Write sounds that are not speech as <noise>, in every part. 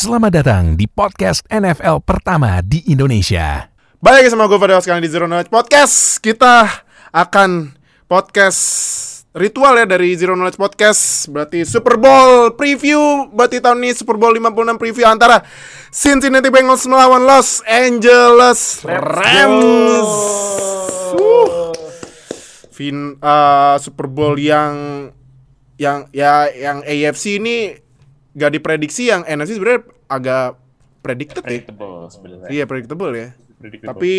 Selamat datang di podcast NFL pertama di Indonesia. Balik lagi sama gue pada sekalian di Zero Knowledge Podcast Kita akan podcast ritual ya dari Zero Knowledge Podcast Berarti Super Bowl preview Berarti tahun ini Super Bowl 56 preview antara Cincinnati Bengals melawan Los Angeles Rams Uh. fin, uh, Super Bowl yang yang ya yang AFC ini gak diprediksi yang NFC sebenarnya agak predicted ya. predictable sebenarnya. Iya predictable ya. Predictable. Tapi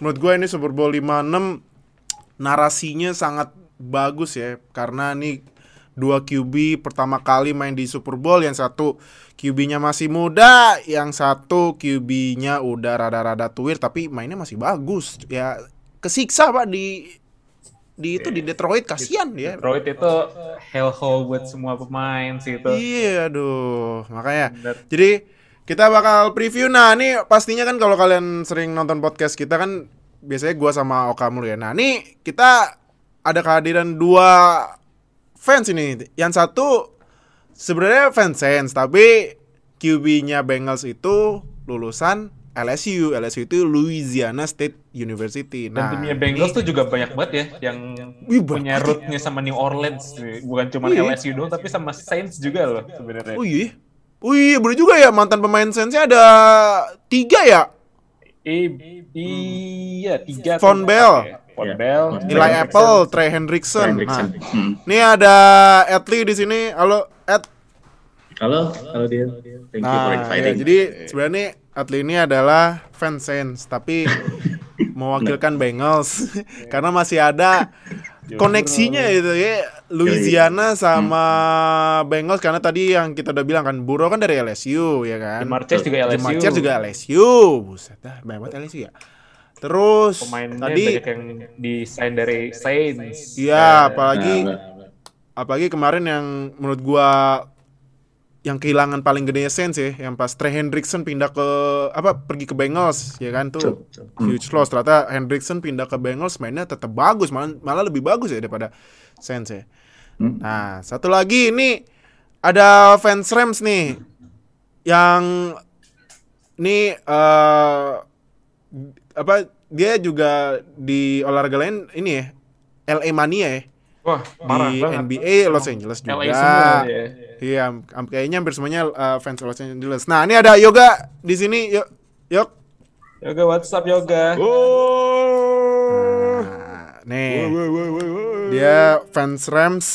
menurut gue ini Super Bowl 56 narasinya sangat bagus ya karena nih dua QB pertama kali main di Super Bowl yang satu QB-nya masih muda, yang satu QB-nya udah rada-rada tuir tapi mainnya masih bagus. Ya kesiksa Pak di di itu di Detroit kasihan dia. Detroit itu hellhole buat semua pemain sih itu. Iya, aduh. Makanya Bener. jadi kita bakal preview. Nah, ini pastinya kan kalau kalian sering nonton podcast kita kan biasanya gua sama Oka mulu ya. Nah, ini kita ada kehadiran dua fans ini. Yang satu sebenarnya fans Saints, tapi QB-nya Bengals itu lulusan LSU. LSU itu Louisiana State University. Dan Nah, timnya Bengals tuh juga banyak banget ya yang Wih, punya rootnya sama New Orleans. Bukan cuma Iya. LSU doang tapi sama Saints juga loh sebenarnya. Oh iya. Oh iya, boleh juga ya mantan pemain Saints-nya ada tiga ya. Eh, iya tiga. tuh. Von Bell. Oke. Von Iya. Bell. Eli Trey Apple, Trey Hendrickson. Hendrickson. Nah, Hmm. ini ada Atli di sini. Halo, At. Halo, halo dia. Thank you for Nah, ya, inviting. jadi sebenarnya Atli ini adalah fans Saints, tapi <laughs> mewakilkan Bengals <laughs> karena masih ada koneksinya itu ya Louisiana sama Bengals karena tadi yang kita udah bilang kan Burrow kan dari LSU ya kan. Jamar Chase juga LSU. Jamar Chase juga LSU. Buset dah, banyak banget LSU ya. Terus Pemainnya tadi banyak yang desain dari Saints. Iya, Eh, apalagi Nah, nah, apalagi kemarin yang menurut gua yang kehilangan paling gede Saints ya, yang pas Trey Hendrickson pindah ke apa pergi ke Bengals ya kan tuh betul. huge loss ternyata Hendrickson pindah ke Bengals mainnya tetap bagus malah malah lebih bagus ya daripada Saints ya. Hmm. Nah satu lagi ini ada fans Rams nih yang ini eh apa dia juga di olahraga lain ini ya LA Mania ya Wah, parah di banget. NBA Los Angeles juga. LA semua ya. Iya, am- kayaknya hampir semuanya uh, fans Los Angeles. Nah, ini ada Yoga di sini. Yuk, yuk. Yoga, what's up Yoga? Nah, nih. Dia fans Rams.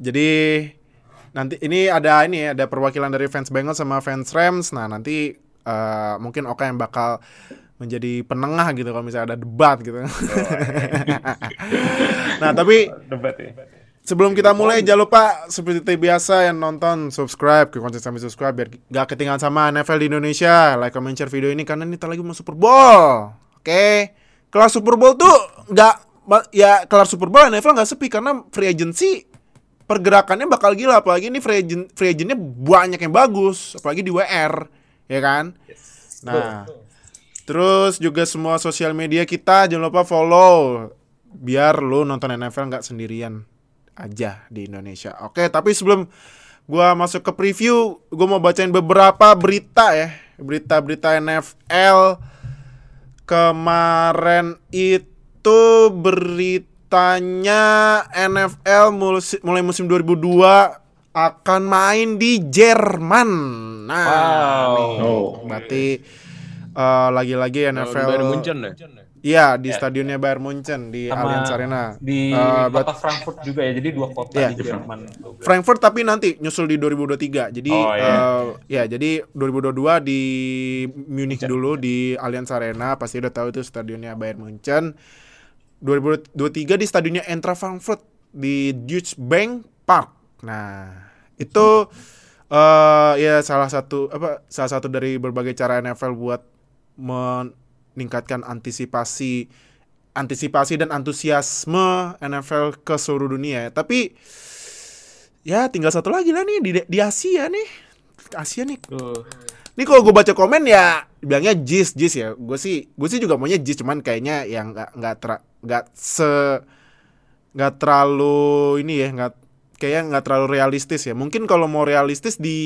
Jadi nanti ini ada ini ya, ada perwakilan dari fans Bengals sama fans Rams. Nah, nanti uh, mungkin Oka yang bakal menjadi penengah gitu kalau misalnya ada debat gitu. <laughs> nah, tapi Debat ya. Sebelum kita mulai jangan lupa seperti biasa yang nonton subscribe ke konten sampai subscribe biar gak ketinggalan sama NFL di Indonesia. Like, comment, share video ini karena ini lagi mau Super Bowl. Oke. Kelar Super Bowl tuh nggak ya kelar Super Bowl NFL nggak sepi karena free agency pergerakannya bakal gila apalagi ini free agent free agentnya banyak yang bagus apalagi di WR ya kan. Nah, terus juga semua sosial media kita jangan lupa follow biar lu nonton NFL nggak sendirian aja di Indonesia. Oke, tapi sebelum gua masuk ke preview, gua mau bacain beberapa berita ya, berita-berita NFL kemarin itu beritanya NFL mulai, musim 2002 akan main di Jerman. Nah, Wow. nih, Oh. berarti eh, lagi-lagi NFL Bayern Munchen ya? Iya, di stadionnya Bayern Munchen di Sama Allianz Arena. Di Eh, kota Frankfurt juga ya. Jadi dua kota Iya. di Jerman. Frankfurt tapi nanti nyusul di 2023. Jadi Oh, iya. eh, ya jadi 2022 di Munich dulu di Allianz Arena pasti udah tahu itu stadionnya Bayern Munchen. 2023 di stadionnya Eintracht Frankfurt di Deutsche Bank Park. Nah, itu eh ya salah satu apa salah satu dari berbagai cara NFL buat meningkatkan antisipasi antisipasi dan antusiasme NFL ke seluruh dunia. Tapi ya tinggal satu lagi lah nih di, di Asia nih. Asia nih. Tuh. Ini kalau gue baca komen ya bilangnya jis jis ya. Gue sih gue sih juga maunya jis cuman kayaknya yang nggak nggak nggak se nggak terlalu ini ya nggak kayaknya nggak terlalu realistis ya. Mungkin kalau mau realistis di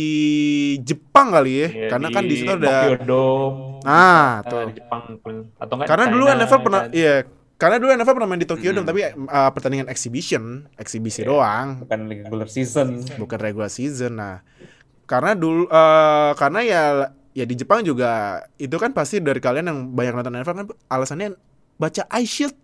Jepang kali ya, Iya, karena kan di situ Tokyo ada Dome. Nah, eh, tuh. di Jepang atau enggak di Karena dulu China, NFL pernah kan. iya, karena dulu NFL pernah main di Tokyo Mm-mm. Dome tapi uh, pertandingan exhibition, eksibisi Iya. doang, bukan regular season. bukan regular season. Nah, karena dulu eh, karena ya ya di Jepang juga itu kan pasti dari kalian yang banyak nonton NFL kan alasannya baca eye shield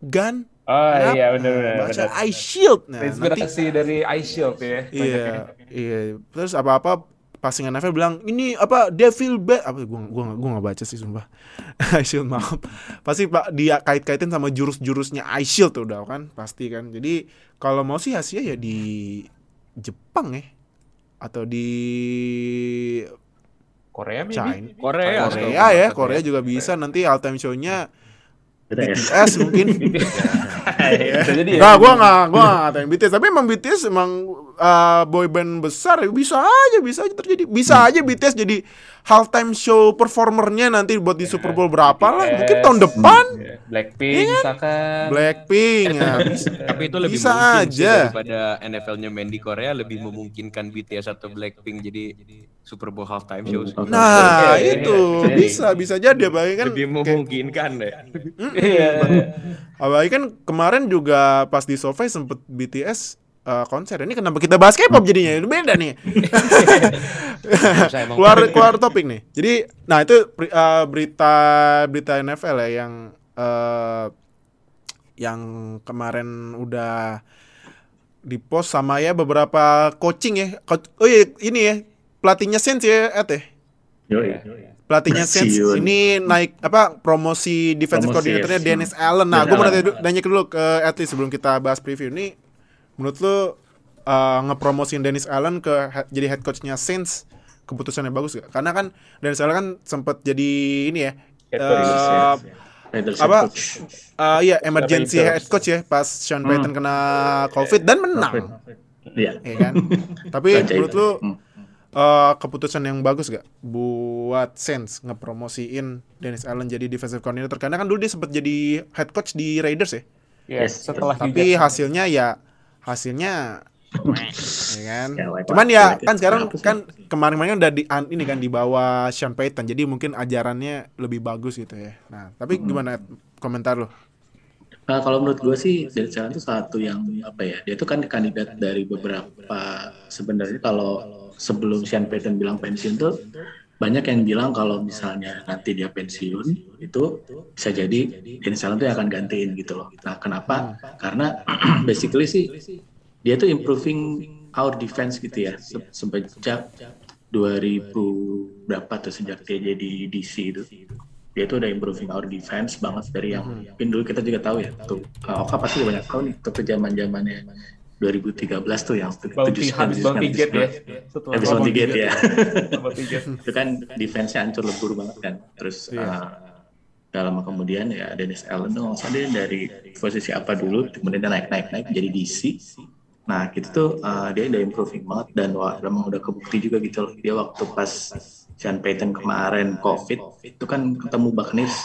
gun Oh Kenapa? iya benar benar. baca benar. eye shield. Nah nanti Inspirasi dari Eye Shield ya. iya iya. Terus apa apa passing NFL bilang ini apa devil bat apa gua gua gua nggak baca sih sumpah. <laughs> Eye shield maaf. Pasti pak dia kait-kaitin sama jurus-jurusnya eye shield tuh udah kan? Pasti kan? Jadi kalau mau sih hasilnya ya di Jepang ya. Atau di Korea. China. Korea, Korea ya Korea juga bisa. Nanti all time show-nya BTS. BTS mungkin <laughs> Bisa jadi ya. Enggak, gua enggak, gua enggak ngatain BTS, tapi emang BTS emang uh, boy band besar ya bisa aja, bisa aja terjadi. Bisa aja BTS jadi halftime show performernya nanti buat di Super Bowl berapa lah, mungkin tahun depan. Iya, Blackpink misalkan. Blackpink ya. <laughs> Tapi itu lebih Bisa aja. daripada NFL-nya main di Korea lebih memungkinkan BTS atau Blackpink jadi Super Bowl halftime show. sih. Nah, Iya, iya, itu iya. bisa bisa jadi apalagi kan lebih memungkinkan deh. Iya. <laughs> apalagi kan kemarin juga pas di Survey sempet BTS uh, konser. Ini kenapa kita bahas K-pop jadinya? Itu beda nih. <laughs> Keluar keluar topik nih. Jadi, nah itu uh, berita berita NFL ya yang uh, yang kemarin udah di post sama ya beberapa coaching ya. Co- oh iya ini ya pelatihnya Saints ya, Ed ya. Yoi. Pelatihnya Saints ini naik apa promosi defensive Promosi, coordinatornya yes. Dennis Allen. Nah, gue mau nanya, nanya dulu ke Atli sebelum kita bahas preview ini. Menurut lu uh, ngepromosin Dennis Allen ke head- jadi head coachnya Saints keputusannya bagus gak? Karena kan Dennis Allen kan sempat jadi ini ya. Head eh, coach, yes. Raiders apa? head coach. eh, iya emergency head coach ya pas Sean Payton kena COVID dan menang. Iya. Ya kan? <laughs> Tapi menurut lu Hmm. Eh, keputusan yang bagus gak buat Saints ngepromosiin Dennis Allen jadi defensive coordinator karena kan dulu dia sempat jadi head coach di Raiders ya. Yes, setelah Tapi Jackson. hasilnya ya hasilnya <laughs> ya kan. Ya, Cuman ya kan sekarang kan kemarin-kemarin udah di ini kan di bawah Sean Payton. Jadi mungkin ajarannya lebih bagus gitu ya. Nah, tapi gimana Ed? komentar lo? Nah, kalau menurut gue sih Dennis Allen itu satu yang apa ya dia itu kan kandidat dari beberapa sebenarnya kalau sebelum Sean Payton bilang pensiun tuh banyak yang bilang kalau misalnya nanti dia pensiun itu bisa jadi Dennis Allen tuh akan gantiin gitu loh. Nah kenapa? Karena <clears throat> basically sih dia tuh improving our defense gitu ya se- sejak 2000 berapa tuh sejak dia jadi DC itu dia tuh udah improving our defense banget dari yang mungkin dulu kita juga tahu ya tuh uh, Oka pasti banyak tahu nih tuh ke zaman zamannya 2013 tuh yang Bounty, tujuh- habis tujuh- Bounty Gate ya. Setelah habis Bounty Gate ya. <laughs> <laughs> Itu kan defense-nya hancur lebur banget kan. Terus Iya. uh, gak lama kemudian ya Dennis Allen tuh nggak salah dia dari posisi apa dulu kemudian dia naik naik naik jadi DC nah gitu tuh uh, dia udah improving banget dan wah memang udah kebukti juga gitu loh. Dia waktu pas Sean Payton kemarin COVID itu kan ketemu Buccaneers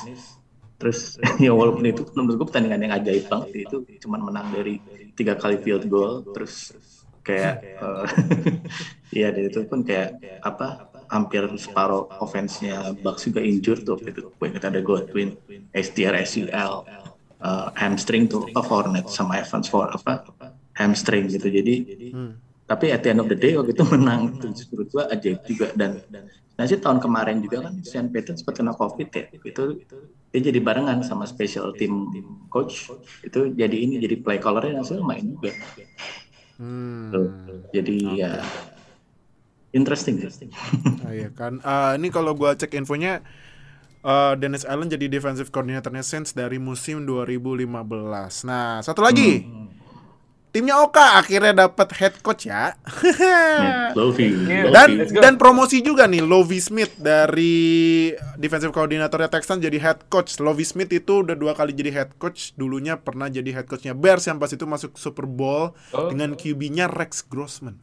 terus <laughs> ya walaupun itu menurut gue pertandingan yang ajaib banget itu cuman menang dari tiga kali field goal terus kayak eh, <laughs> iya dan itu pun kayak apa hampir separuh offense-nya Bucks juga injured tuh itu. Gue ingat ada Godwin SDR SUL eh, hamstring tuh apa Fournette sama Evans for apa hamstring gitu. Jadi tapi at the end of the day waktu itu menang itu menurut gua ajaib juga dan nah sih tahun kemarin juga kan Sean Payton sempat kena covid ya itu dia jadi barengan sama special team coach itu jadi ini jadi play callernya hasil main juga Hmm. Tuh. jadi ya interesting sih Ah, iya kan. Ah, ini kalau gua cek infonya eh, Dennis Allen jadi defensive coordinatornya Saints dari musim 2015. Nah, satu lagi. Timnya Oka akhirnya dapat head coach ya. <laughs> Lovi Yeah. dan dan promosi juga nih Lovie Smith dari defensive coordinatornya Texans jadi head coach. Lovie Smith itu udah dua kali jadi head coach. Dulunya pernah jadi head coachnya Bears yang pas itu masuk Super Bowl Oh. dengan QB-nya Rex Grossman.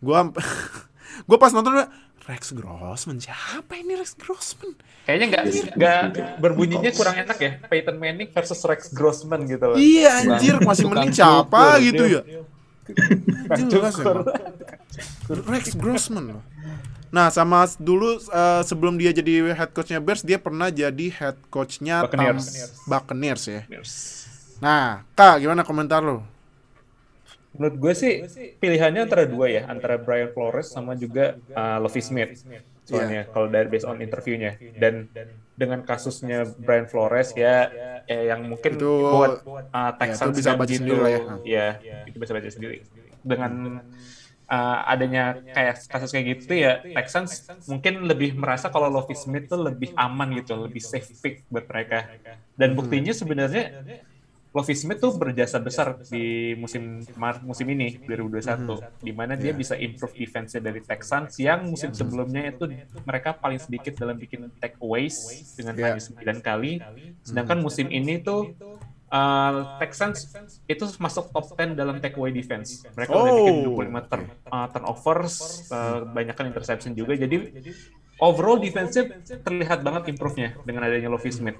Gua <laughs> gua pas nonton udah Rex Grossman siapa ini Rex Grossman? Kayaknya nggak nggak berbunyinya kurang enak ya. Peyton Manning versus Rex Grossman gitu loh. Iya anjir masih mending siapa gitu ya. Jelas emang. Rex Grossman loh. Nah, sama dulu eh, sebelum dia jadi head coachnya Bears, dia pernah jadi head coachnya Buccaneers. Buccaneers ya. Nah, Kak, gimana komentar lo? Menurut gue sih pilihannya antara dua ya, antara Brian Flores sama juga uh, Lovie Smith. Soalnya Iya. kalau dari based on interviewnya dan dengan kasusnya Brian Flores ya, ya yang mungkin Itu- buat uh, ya, Texans itu bisa baca gitu, sendiri lah ya. ya, itu bisa baca sendiri. Dengan uh, adanya kayak kasus kayak gitu ya, Texans mungkin lebih merasa kalau Lovie Smith tuh lebih aman gitu, lebih safe pick buat mereka. Dan buktinya sebenarnya Lovie Smith tuh berjasa besar di musim Mar- musim ini 2021 di mana dia bisa improve defense dari Texans yang musim sebelumnya itu mereka paling sedikit dalam bikin takeaways dengan Yeah. hanya 9 kali. Sedangkan musim ini tuh uh, Texans itu masuk top 10 dalam takeaway defense. Mereka udah bikin Oh. 25 turn, uh, turnovers uh, banyakkan interception juga. Jadi overall defensive terlihat banget improve-nya dengan adanya Lovie Smith.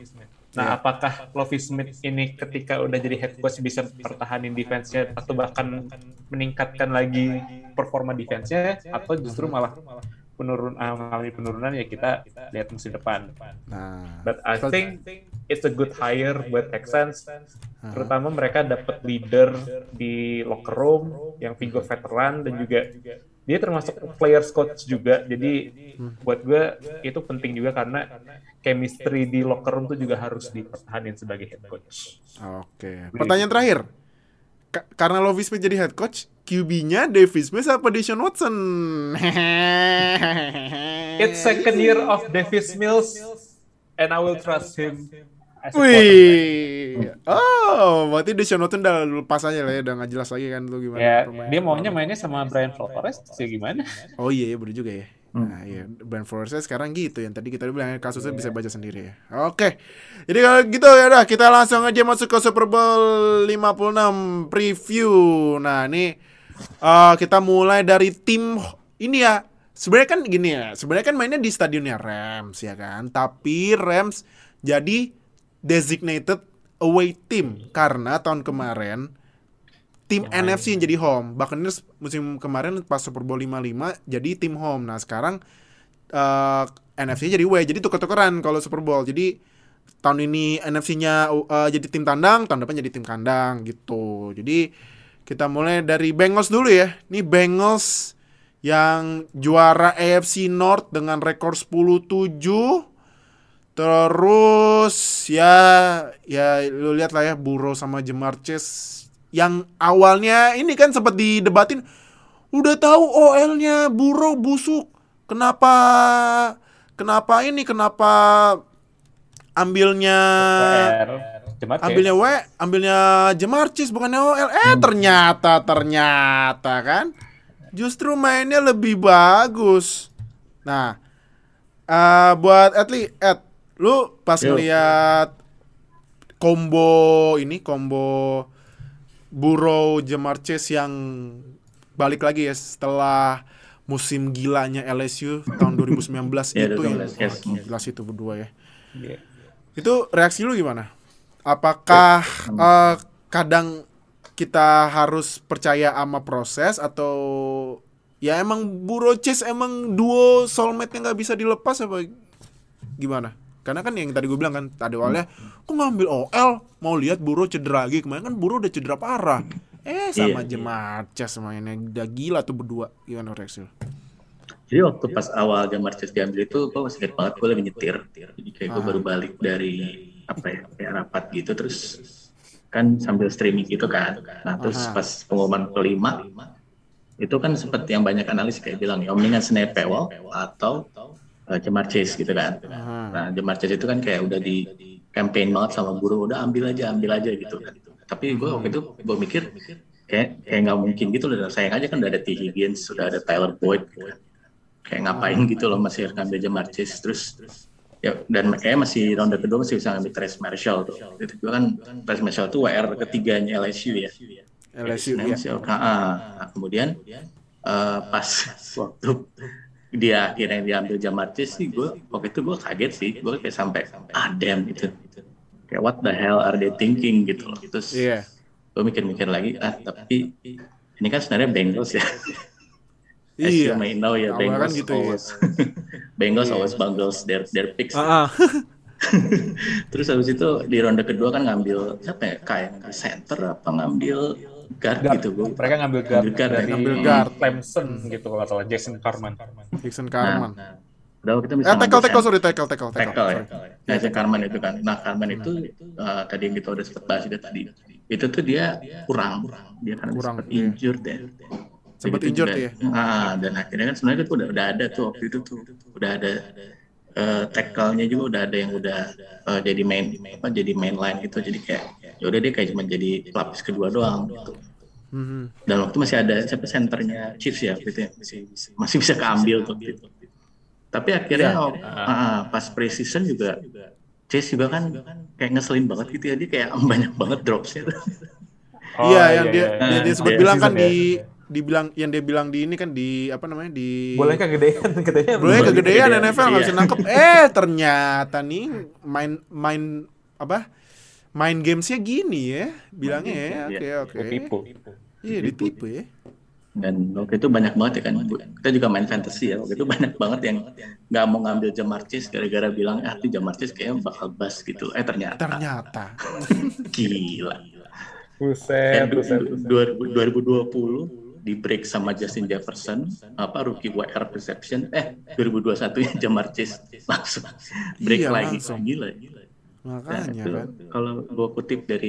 Nah, apakah Lovie Smith ini ketika udah jadi head coach bisa pertahanin defense-nya atau bahkan meningkatkan lagi performa defense-nya atau justru malah penurun uh, mengalami penurunan ya kita lihat musim depan. Nah, But I think it's a good hire buat Texans. Terutama mereka dapat leader di locker room yang figur veteran dan juga dia termasuk players coach juga. Jadi buat gue itu penting juga karena chemistry di locker room tuh juga harus dipertahanin sebagai head coach. Oke. Pertanyaan terakhir. Ka- karena Lovie Smith jadi head coach, QB-nya Davis Smith apa Deshaun Watson? <laughs> It's second year of Davis Mills and I will trust him. Wih. Oh, berarti Deshaun Watson udah lepas aja lah ya, udah nggak jelas lagi kan lu gimana. Ya, dia maunya mainnya sama Brian Flores sih gimana? Oh iya, iya bener juga ya. Nah, iya, Brian Flores sekarang gitu yang tadi kita bilang kasusnya bisa baca sendiri ya. Oke. Jadi kalau gitu ya udah kita langsung aja masuk ke Super Bowl 56 preview. Nah, ini eh, kita mulai dari tim ini ya. Sebenarnya kan gini ya, sebenarnya kan mainnya di stadionnya Rams ya kan. Tapi Rams jadi designated away team karena tahun kemarin tim NFC yang jadi home. Buccaneers musim kemarin pas Super Bowl 55 jadi tim home. Nah, sekarang eh NFC jadi away. Jadi tuker-tukeran kalau Super Bowl. Jadi tahun ini NFC-nya eh, jadi tim tandang, tahun depan jadi tim kandang gitu. Jadi kita mulai dari Bengals dulu ya. Ini Bengals yang juara AFC North dengan rekor 10-7. Terus ya ya lu lihat lah ya Burrow sama Jamar Chase yang awalnya ini kan sempat didebatin udah tahu OL-nya Burrow busuk. Kenapa kenapa ini kenapa ambilnya. Cuma ambilnya W, ambilnya Jamar Chase bukannya OL. Eh ternyata ternyata kan justru mainnya lebih bagus. Nah, eh buat Atli, Ed, lu pas Yo. ngeliat combo ini combo Burrow Jamar Chase yang balik lagi ya setelah musim gilanya LSU tahun 2019 Ya, itu yang 2019, yes. wah, gila sih itu berdua ya. Iya. Itu reaksi lu gimana? Apakah eh, kadang kita harus percaya sama proses atau ya emang Buro Chase emang duo soulmate yang nggak bisa dilepas apa gimana? Karena kan yang tadi gue bilang kan tadi awalnya kok ngambil OL mau lihat Buro cedera lagi kemarin kan Buro udah cedera parah. Eh sama Iya, iya. Jamar Chase mainnya udah gila tuh berdua. Gimana reaksi lu? Jadi waktu pas awal Jamar Chase diambil itu gue masih ingat banget gue lagi nyetir. Jadi kayak gue Ah. baru balik dari apa ya kayak rapat gitu terus kan sambil streaming gitu kan. Nah terus Aha. pas pengumuman kelima itu kan seperti yang banyak analis kayak bilang ya mendingan Snap atau uh, Jamar Chase gitu kan. Nah Jamar Chase itu kan kayak udah di campaign banget sama guru udah ambil aja ambil aja gitu kan. Tapi gue waktu itu gue mikir kayak kayak nggak mungkin gitu loh. Sayang aja kan udah ada T Higgins, sudah ada Tyler Boyd gitu kan kayak ngapain gitu loh masih ngambil Jamar Chase terus ya dan kayaknya masih ronde kedua masih bisa ngambil Trace Marshall tuh itu juga kan Trace Marshall tuh WR ketiganya LSU ya LSU ya. Ah, ah. Nah, kemudian eh, pas waktu dia akhirnya diambil Jamar Chase sih gue waktu itu gue kaget sih gue kayak sampai ah damn gitu kayak what the hell are they thinking gitu loh terus Iya. gue mikir-mikir lagi ah tapi ini kan sebenarnya Bengals ya. As Iya. you may know ya, Awalnya Bengals kan gitu ya. always, <laughs> Bengals always bungles their their picks. Ah, ah. <laughs> Terus habis itu di ronde kedua kan ngambil siapa ya? Kayak center apa ngambil guard, Guard. gitu gue. Mereka ngambil guard, Ngambil guard, dari ngambil guard. Clemson gitu kalau salah Jason Carman. Nah, Carman. nah, udah kita bisa Eh, tackle, tackle, sorry, tackle, tackle, tackle. tackle ya. Nah, si Carman itu kan. Nah, Carman itu uh, tadi yang kita udah sempat bahas juga tadi. Itu tuh dia kurang, dia kan Kurang, sempat iya. injured ya. Sempat injured juga- ya. Ah, dan akhirnya kan sebenarnya itu udah udah ada tuh waktu itu tuh udah ada uh, tackle-nya juga udah ada yang udah uh, jadi main apa jadi main line gitu jadi kayak ya udah dia kayak cuma jadi pelapis kedua doang gitu. Mhm. Dan waktu masih ada siapa senternya Chiefs ya gitu ya masih masih bisa keambil tuh gitu. Tapi akhirnya Iya. oh, ah, pas preseason juga Chase juga kan kayak ngeselin banget gitu ya dia kayak <laughs> banyak banget dropsnya tuh. <laughs> Oh, iya, yang dia, iya. yang dia sempat Iya, bilang kan di dibilang yang dia bilang di ini kan di apa namanya di boleh <laughs> kegedean, kegedean. boleh Boleh kegedean kegedean, NFL nggak iya. bisa nangkep eh ternyata nih main main apa main gamesnya gini ya bilangnya ya oke oke Ditipu. iya ditipu ya Dan waktu itu banyak banget ya kan, kita juga main fantasy ya, waktu itu banyak banget yang nggak mau ngambil Jamar Chase gara-gara bilang, ah tuh Jamar Chase kayaknya bakal bust gitu. Eh ternyata, ternyata <laughs> gila. Buset, buset, buset. 2020 di break sama Justin Jefferson, apa rookie WR reception, eh 2021 ya Jamar Chase langsung break Iya, lagi. langsung. Gila, gila. Nah, makanya itu kan kalau gue kutip dari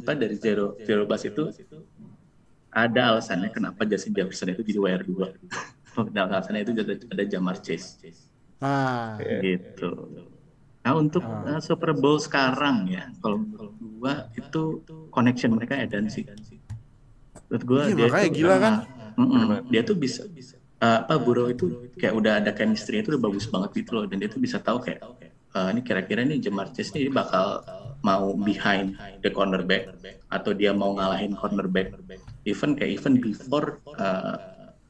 apa dari zero zero bus itu ada alasannya kenapa Justin Jefferson itu jadi WR 2 dan alasannya itu ada, ada Jamar Chase ah gitu. Nah untuk Ah. uh, Super Bowl sekarang ya, kalau gua itu connection mereka edan sih. Menurut gua Iya, dia makanya tuh, gila kan. mm-mm, dia tuh bisa uh, apa Burrow itu kayak udah ada chemistry itu udah bagus banget gitu loh dan dia tuh bisa tahu kayak uh, ini kira-kira nih Jamar Chase ini bakal mau behind the cornerback atau dia mau ngalahin cornerback even kayak even before uh,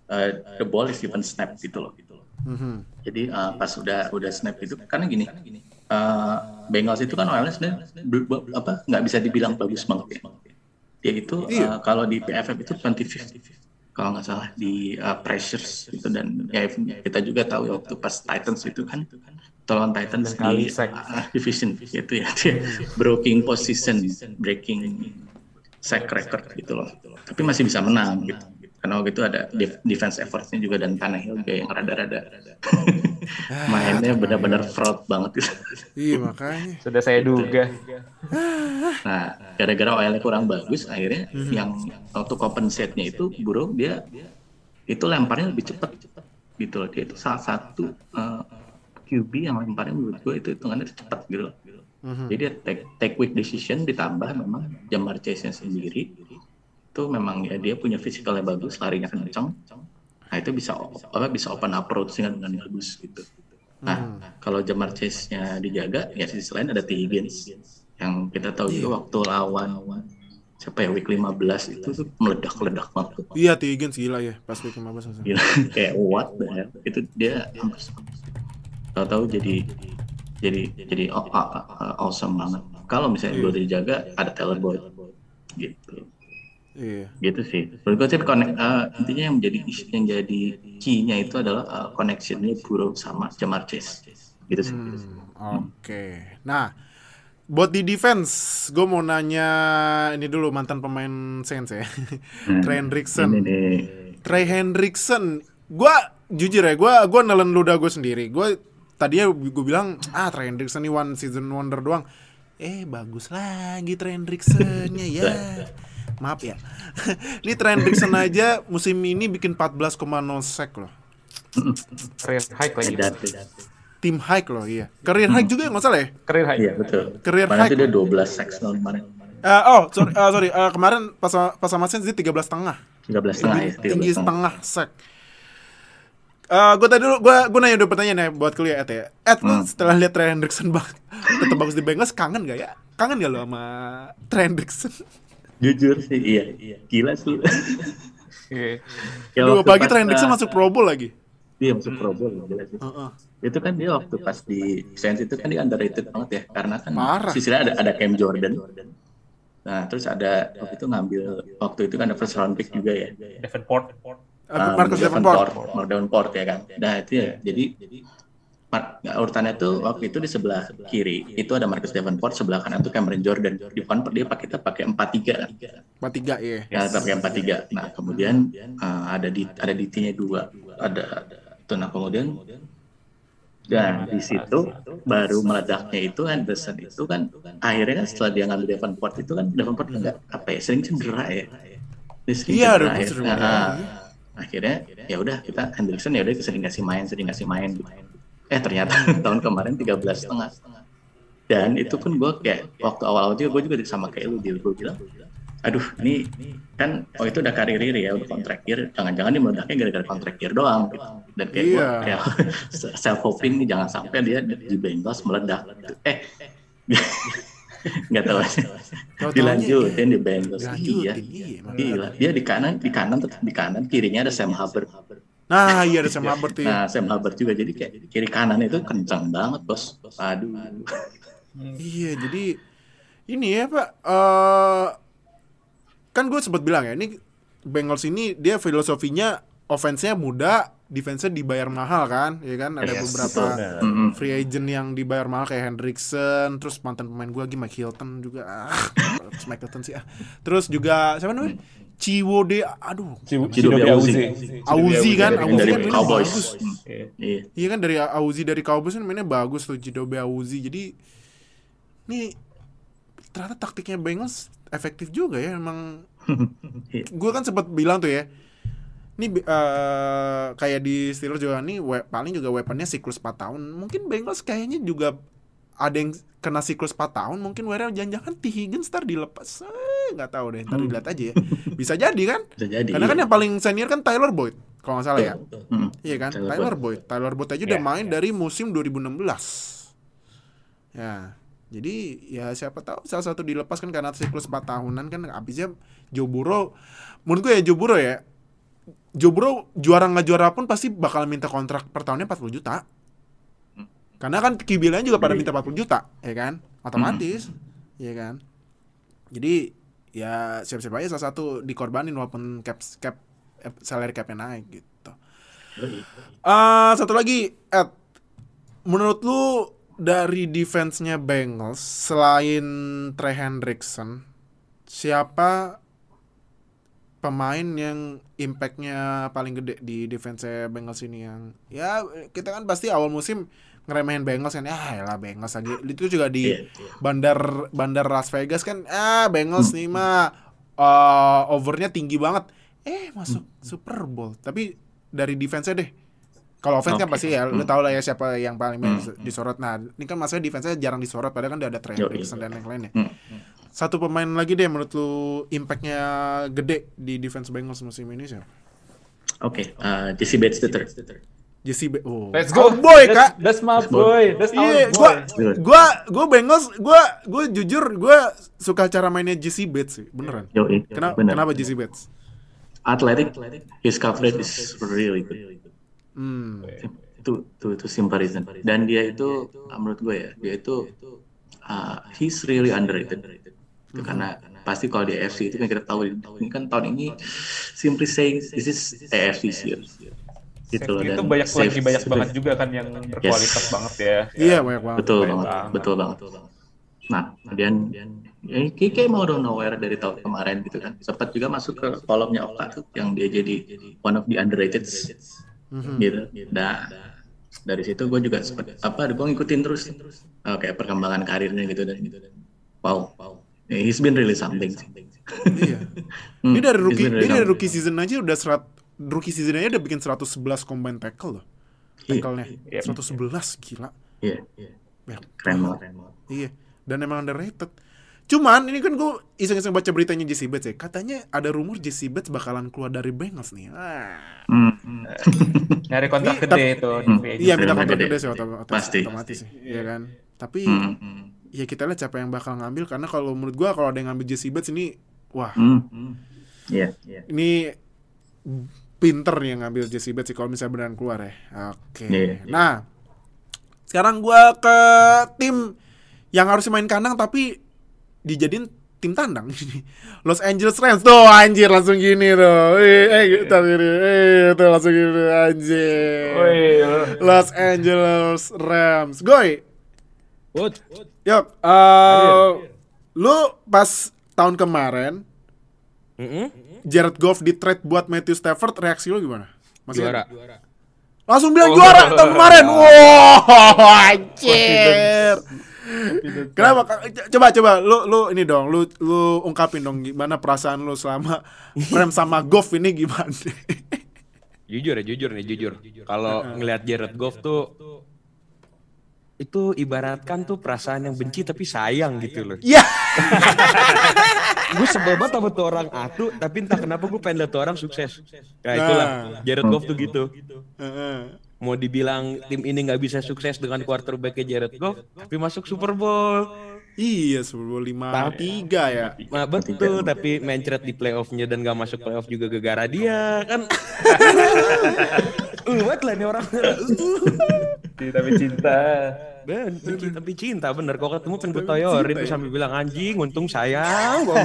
uh, the ball is even snap gitu loh gitu loh. Mhm. Jadi uh, pas udah udah snap itu karena gini, uh, Bengals itu kan awalnya sebenarnya du- bu- apa nggak bisa dibilang bagus banget ya. Dia itu uh, kalau di PFF itu 20 kalau nggak salah di uh, pressures itu dan ya kita juga tahu ya waktu pas Titans itu kan tolong Titans di uh, division. Gitu ya dia breaking position breaking sack record gitu loh. Tapi masih bisa menang gitu. Karena waktu itu ada def- defense effortnya juga dan Tannehill juga yang rada-rada <laughs> mainnya benar-benar fraud banget. Gitu. iya makanya. Sudah saya duga. Nah, gara-gara OL kurang bagus, akhirnya yang waktu compensate-nya itu Burrow dia itu lemparnya lebih cepat gitu loh. Dia itu salah satu uh, QB yang lemparnya menurut gue itu hitungannya cepat gitu loh. Mhm. Jadi dia take, take quick decision ditambah memang Jamar Chase-nya sendiri itu memang ya dia punya physicalnya bagus, larinya kencang. Nah itu bisa apa bisa open approach dengan dengan bagus gitu. Nah kalau Jamar Chase-nya dijaga, ya sisi lain ada T Higgins yang kita tahu juga waktu lawan siapa ya week 15 itu tuh meledak-ledak banget. iya T. Higgins gila ya pas week 15 langsung. Gila, <laughs> kayak what the hell? Itu dia tahu-tahu jadi jadi jadi oh, awesome banget. Kalau misalnya Iya. gue dijaga ada Taylor Boyd gitu. iya Gitu sih. Menurut gue sih connect, eh, intinya yang menjadi yang jadi key-nya itu adalah eh, connection-nya Burrow sama Jamar Chase. Gitu sih. Hmm, Oke. Nah, buat di defense, gue mau nanya ini dulu mantan pemain Saints ya, Hmm. Trey Hendrickson. Trey Hendrickson, gue jujur ya, gue gua nelen ludah gue sendiri. Gue tadinya gue bilang ah Trey Hendrickson ini one season wonder doang. Eh bagus lagi Trey Hendricksonnya ya. Maaf ya. <laughs> ini Trey Hendrickson aja musim ini bikin 14,0 sack loh. Career high lagi. Tim high loh iya. Career high juga ya nggak salah ya? Career high. Iya betul. Career Kemarin high. itu dia 12 sacks tahun kemarin. Eh, oh sorry, eh, sorry. Eh, kemarin pas sama- pas sama Saints dia 13 setengah. 13 setengah ya. tinggi 13 setengah sack. Eh, gue tadi dulu, gue gue nanya dulu pertanyaan ya buat kuliah Ed ya. Ed, lu Hmm. setelah lihat Trey Hendrickson banget, <laughs> tetap bagus di Bengals, kangen gak ya? Kangen gak lo sama Trey Hendrickson? Jujur sih, iya, iya. Gila sih. Iya. Ya, Dua waktu pagi pas, Trey Hendrickson uh, masuk Pro Bowl lagi. Iya masuk Pro Bowl, gila sih. Heeh. Itu kan dia waktu pas di Saints itu kan dia underrated banget ya, karena kan Parah. sisinya ada ada Cam Jordan. Nah, terus ada waktu itu ngambil waktu itu kan ada first round pick juga ya. Davenport. Um, Marcus Davenport. Mark Davenport ya kan. Nah, itu ya. Jadi Mark, nah, urutannya tuh waktu itu di sebelah kiri itu ada Marcus Davenport, sebelah kanan tuh Cameron Jordan. Di depan dia pakai kita pakai 4-3 kan. Empat tiga ya. Ya, pakai 4-3. Nah, kemudian uh, ada di ada DT-nya dua. Ada ada itu nah kemudian dan di situ baru meledaknya itu Anderson itu kan akhirnya kan setelah dia ngambil Davenport itu kan Davenport enggak apa ya sering cedera ya. Dia sering Iya, cedera Davenport ya. Nah, cedera. Akhirnya ya udah kita Anderson ya udah sering kasih main sering kasih main eh ternyata <laughs> tahun kemarin 13 setengah dan itu pun gue kayak waktu awal-awal juga gue juga sama kayak lu dia gue bilang aduh ini kan oh itu udah karir ya udah kontrak year jangan-jangan dia meledaknya gara-gara kontrak year doang gitu. dan kayak gue Iya. kayak <laughs> self hoping nih jangan sampai dia di Bengals meledak gitu. eh <laughs> nggak tahu. Dilanjutin di Bengals iya. iya, gila dia di kanan di kanan tetap di kanan kirinya ada Sam Hubbard. Nah, iya ada Sam Hubbard tuh. nah Sam Hubbard juga jadi kayak kiri kanan itu kencang banget bos. Aduh. Iya, jadi ini ya Pak. eh kan gue sempat bilang ya, ini Bengals ini dia filosofinya offense-nya muda, defense-nya dibayar mahal kan, ya kan? Ada Yes, beberapa free agent yang dibayar mahal kayak Hendrickson, terus mantan pemain gue lagi Mike Hilton juga. Ah, Mike Hilton sih ah. Terus juga siapa namanya? Ciwode, aduh, Chidobe Auzi. Auzi kan, Auzi dari kan mainnya Cowboys bagus. Iya Iya kan dari Auzi dari Cowboys kan mainnya bagus tuh Jidobe Auzi. Jadi nih ternyata taktiknya Bengals efektif juga ya emang. <laughs> Iya. gue kan sempat bilang tuh ya. Ini eh, kayak di Steelers juga nih we- paling juga weaponnya siklus 4 tahun. Mungkin Bengals kayaknya juga ada yang kena siklus 4 tahun mungkin Warrior jangan-jangan T. Higgins ntar dilepas Eh, nggak tahu deh ntar dilihat aja ya bisa jadi kan bisa jadi karena kan iya. yang paling senior kan Tyler Boyd kalau nggak salah ya Hmm. Iya kan, Tyler Tyler, Boyd. Tyler Boyd aja udah Iya, main dari musim 2016. Ya, jadi ya siapa tahu salah satu dilepas kan karena siklus 4 tahunan kan habisnya Joe Burrow. Menurut gue ya Joe Burrow ya. Joe Burrow juara nggak juara pun pasti bakal minta kontrak per tahunnya 40 juta. Karena kan QB juga pada minta 40 juta, ya kan? Otomatis. Iya kan? Jadi ya siap-siap aja salah satu dikorbanin walaupun cap cap eh, salary capnya naik gitu. Ah, satu lagi, Ed. Menurut lu dari defense-nya Bengals selain Trey Hendrickson, siapa pemain yang impact-nya paling gede di defense Bengals ini yang ya kita kan pasti awal musim ngeremehin Bengals kan ah lah Bengals lagi itu juga di Iya, iya. bandar bandar Las Vegas kan ah Bengals nih mah eh, overnya tinggi banget eh masuk Super Bowl tapi dari defense-nya deh kalau offense kan Oke. pasti ya lu Hmm. tau lah ya siapa yang paling Hmm. disorot nah ini kan masalah defense-nya jarang disorot padahal kan udah ada Trey. Hendrickson dan yang lainnya Hmm. Satu pemain lagi deh menurut lu impact-nya gede di defense Bengals musim ini siapa? Oke, uh, Jesse Bates the third. Jesse Ba- oh. Let's go. Our boy that's, kak. That's my boy. That's our Iya, boy. gua gua gua Bengals, gua gua jujur gua suka cara mainnya Jesse Bates sih, beneran. Yoi, Kenapa bener. kenapa Jesse Bates? Athletic, his coverage is really good. Hmm. Itu itu itu simple reason. Dan dia itu menurut gue ya, dia itu uh, he's really underrated. Itu karena pasti kalau di AFC itu kan kita tahu ini kan tahun ini simply saying this is AFC year. Gitu loh Safety itu dan banyak safe- lagi banyak safe- banget juga kan yang berkualitas banget ya. Iya, banyak banget. betul Baik banget, banget. betul banget. Nah, kemudian ya, kayak, mau udah nowhere dari tahun kemarin gitu kan. Sempat juga masuk ke kolomnya Oka tuh yang dia jadi one of the underrated Mhm. gitu. Nah, dari situ gue juga sempat apa, gue ngikutin terus uh, kayak perkembangan karirnya gitu dan gitu. Wow, wow. Yeah, he's been really something. Iya. <laughs> Hmm, Dia dari rookie been dia really dari rookie season aja udah serat rookie season aja udah bikin 111 combine tackle loh. Iya, Tackle-nya iya. 111 gila. Iya, iya. Banyak Keren banget. Iya, dan emang underrated. Cuman ini kan gue iseng-iseng baca beritanya Jesse Bates ya. Katanya ada rumor Jesse Bates bakalan keluar dari Bengals nih. Ah. Hmm, hmm. <laughs> Nyari kontrak gede tapi- itu. Hmm. Iya minta kontrak gede. sih otom- otom- Pasti. otomatis sih, iya kan. Tapi hmm. Ya kita lihat siapa yang bakal ngambil karena kalau menurut gua kalau ada yang ngambil Jesse Bates ini wah Hmm, hmm. Iya, iya. ini pinter nih yang ngambil Jesse Bates sih kalau misalnya beneran keluar ya. Oke. Iya. Nah, sekarang gua ke tim yang harus main kandang tapi dijadiin tim tandang. <laughs> Los Angeles Rams tuh anjir langsung gini tuh. Eh, eh gitu gini. Eh, tuh langsung gini anjir. Woi, Los Angeles Rams. Goy, Yuk. eh, lu pas tahun kemarin Mm-mm. Jared Goff di trade buat Matthew Stafford, reaksi lu gimana? Masih Juara. Langsung bilang Oh. juara tahun kemarin. <laughs> Wow, anjir. Kenapa? Co- Coba coba lu lu ini dong, lu lu ungkapin dong gimana perasaan lu selama Rams sama Goff ini gimana? Jujur ya, jujur nih, jujur. Kalau ngelihat Jared Goff tuh itu ibaratkan tuh perasaan yang benci tapi sayang gitu loh. Iya. <laughs> gue sebel banget sama tuh orang atu, tapi entah kenapa gue pengen lihat tuh orang sukses. Nah itulah, Nah. Jared Goff tuh gitu. Heeh. Mau dibilang tim ini nggak bisa sukses dengan quarterbacknya Jared Goff, tapi masuk Super Bowl. Iya, Super Bowl 53 ya. Nah, betul, tapi mencret di playoffnya dan gak masuk playoff juga gegara dia kan. <laughs> Uwet lah nih orang. tapi cinta. Ben, tapi cinta bener. Kok ketemu pengen gue toyorin terus sambil bilang anjing, untung sayang. Gua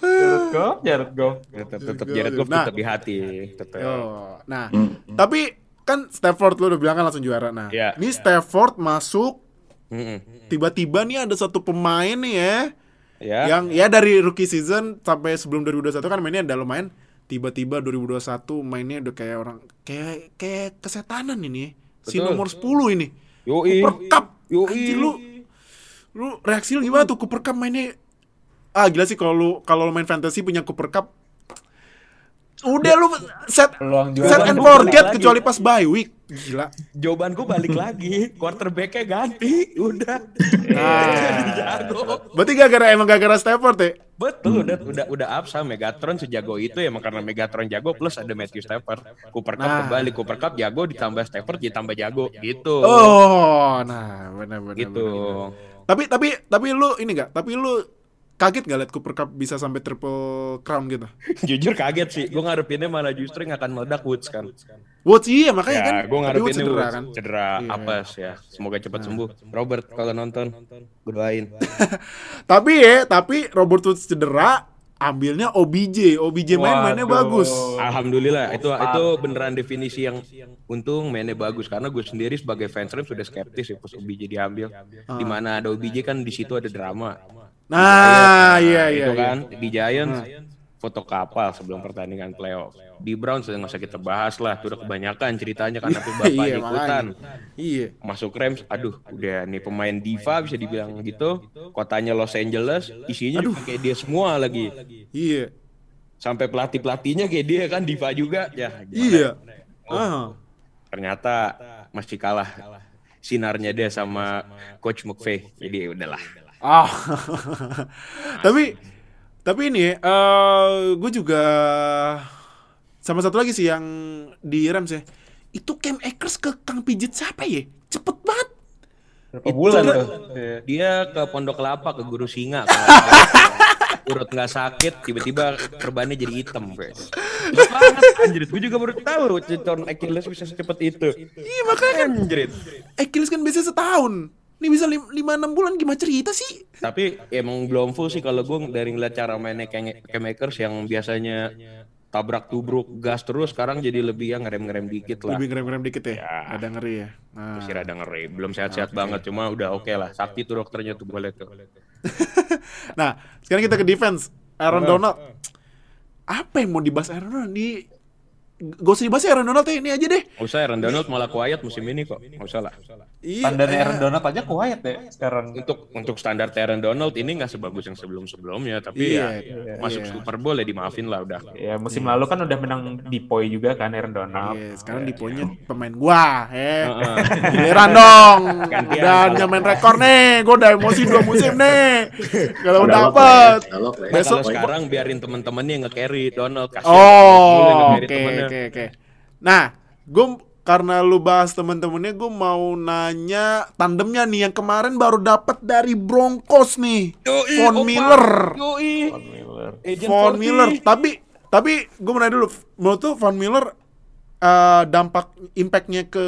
Jared Goff, Jared Goff. tetap tetap Jared Goff tetap di hati, tetap. Yo. Nah, tapi kan Stafford lu udah bilang kan langsung juara. Nah, Iya. ini Stafford masuk tiba-tiba nih ada satu pemain nih ya Ya. yang ya dari rookie season sampai sebelum 2021 kan mainnya udah lumayan tiba-tiba 2021 mainnya udah kayak orang kayak kayak kesetanan ini si Betul. nomor 10 ini Yoi. Cooper Cup Yoi. anjir lu lu reaksi lu gimana tuh Cooper Cup mainnya ah gila sih kalau lu kalau main fantasy punya Cooper Cup udah lu set Peluang set and forget balik lagi. kecuali pas bye week gila Jawabanku balik lagi, quarterbacknya ganti, udah. Nah. Jago. <laughs> berarti gara-gara emang gara-gara Stafford ya Betul, udah udah udah upsah Megatron sejago itu ya emang karena Megatron jago plus ada Matthew Stafford. Cooper Cup Nah. kembali, Cooper Cup jago ditambah Stafford jadi tambah jago gitu. Oh, nah benar-benar. gitu. Tapi tapi tapi lu ini gak? Tapi lu kaget gak liat Cooper Cup bisa sampai triple crown gitu? <laughs> Jujur kaget sih, gue ngarepinnya malah justru yang akan meledak Woods kan. Woods iya makanya kan. Ya, gue tapi ngarepinnya Woods cedera Woods kan. cedera. Nah. apes ya. Semoga cepat sembuh. Robert kalau nonton, gue doain. <laughs> Tapi ya, tapi Robert Woods cedera, ambilnya OBJ. OBJ main mainnya Waduh. bagus. Alhamdulillah, itu itu beneran definisi yang untung mainnya bagus karena gue sendiri sebagai fans Rams sudah skeptis ya pas OBJ diambil. Ah. Di mana ada OBJ kan di situ ada drama. Nah, iya iya. itu iya. kan di Giants foto kapal sebelum pertandingan playoff. Di Browns sudah nggak usah kita bahas lah, itu udah kebanyakan ceritanya kan tapi <laughs> bapak Iya, ikutan. Iya. Masuk Rams, aduh udah nih pemain diva bisa dibilang gitu. Kotanya Los Angeles, isinya juga kayak dia semua lagi. Iya. Sampai pelatih pelatihnya kayak dia kan diva juga. Ya, gimana Iya. ya? Ah. Ternyata masih kalah sinarnya dia sama Coach McVay. Jadi ya udahlah. Ah. <laughs> tapi tapi ini eh gue juga sama satu lagi sih yang di Rams ya. Itu Cam Akers ke Kang Pijit siapa ya? Cepet banget. Berapa bulan tuh? Iya. Dia ke Pondok Kelapa ke Guru Singa. <laughs> Urut nggak sakit, tiba-tiba kerbannya jadi hitam. guys. Banget, anjrit. Gue juga baru tahu Citon Achilles bisa secepat itu. Iya makanya kan Anjrit. Achilles kan biasanya setahun. Ini bisa 5-6 bulan gimana cerita sih? Tapi emang belum full sih kalau gue dari ngeliat cara mainnya kayak Makers yang biasanya tabrak tubruk gas terus sekarang jadi lebih yang ngerem-ngerem dikit lah. Lebih ngerem-ngerem dikit ya. Ya. Ada ngeri ya. Nah. Masih rada ngeri, belum sehat-sehat banget cuma udah oke lah. Sakti tuh dokternya tuh boleh tuh. <laughs> nah, sekarang kita ke defense. Aaron Donald. Apa yang mau dibahas Aaron Donald di Gak usah dibahas ya Aaron Donald ya, ini aja deh. Gak usah Aaron Donald malah quiet musim ini kok. Gak usah lah. Iya. Standarnya Aaron Donald aja quiet ya sekarang. Untuk untuk standar Aaron Donald ini nggak sebagus yang sebelum-sebelumnya, tapi Iya, ya iya, masuk iya. Super Bowl ya dimaafin lah udah. Ya musim lalu kan udah menang di Poi juga kan Aaron Donald. Iya, sekarang di poinnya pemain gua, eh. Heeh. <laughs> Giliran dong. Gantian. Udah nyamain rekor nih. Gua udah emosi dua musim nih. Kalau Udah. Nah, Besok- kalau sekarang biarin temen-temennya yang nge-carry Donald kasih Oh, oke oke oke. Nah, gue karena lu bahas temen-temennya, gue mau nanya tandemnya nih yang kemarin baru dapat dari Broncos nih, Von Miller, Yoi. Von Miller. Agent Von 40. Miller. Tapi tapi gue mau nanya dulu, menurut tuh Von Miller eh, dampak impactnya ke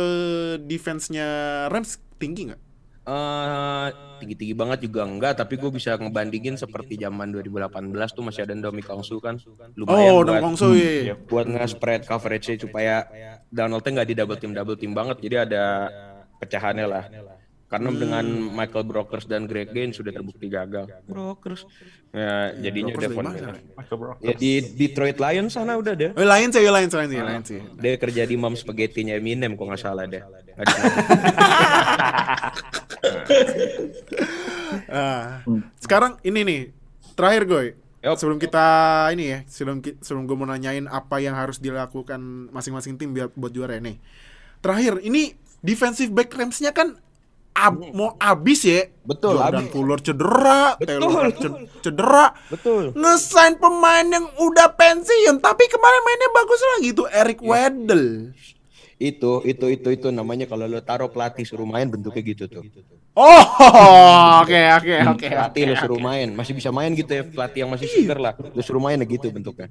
defense-nya Rams tinggi nggak? Eh, tinggi-tinggi banget juga enggak, tapi gue bisa ngebandingin seperti zaman 2018 tuh masih ada Domi Kongsu kan. Lumayan Oh, buat, Kongsu ya. buat nge-spread coverage-nya supaya Donaldnya nggak di double team double team banget. Jadi ada pecahannya lah. Karena Hmm. dengan Michael Brokers dan Greg Gaines sudah terbukti gagal. Brokers. Ya, jadinya Brokers udah? Michael Brock. Ya di Detroit Lions sana udah deh. Oh, Lions ya, Lions, Lions, ya, Lions sih. Dia kerja di Mom Spaghetti-nya Eminem kok nggak salah deh. <laughs> Ah, sekarang ini nih terakhir gue. Yup. Sebelum kita ini ya, sebelum sebelum gue mau nanyain apa yang harus dilakukan masing-masing tim biar buat juara nih. Terakhir, ini defensive back Rams-nya kan ab- mau abis ya. Betul, abis. Fuller cedera, Betul. Taylor ce- cedera. Betul. Ngesign pemain yang udah pensiun, tapi kemarin mainnya bagus lagi tuh Eric Weddle. Itu, itu, itu, itu namanya kalau lo taruh pelatih suruh main bentuknya gitu tuh. Oh, oke oke oke. Pelatih lo suruh main, masih bisa main gitu ya pelatih yang masih seger lah. Lo suruh main ya gitu bentuknya.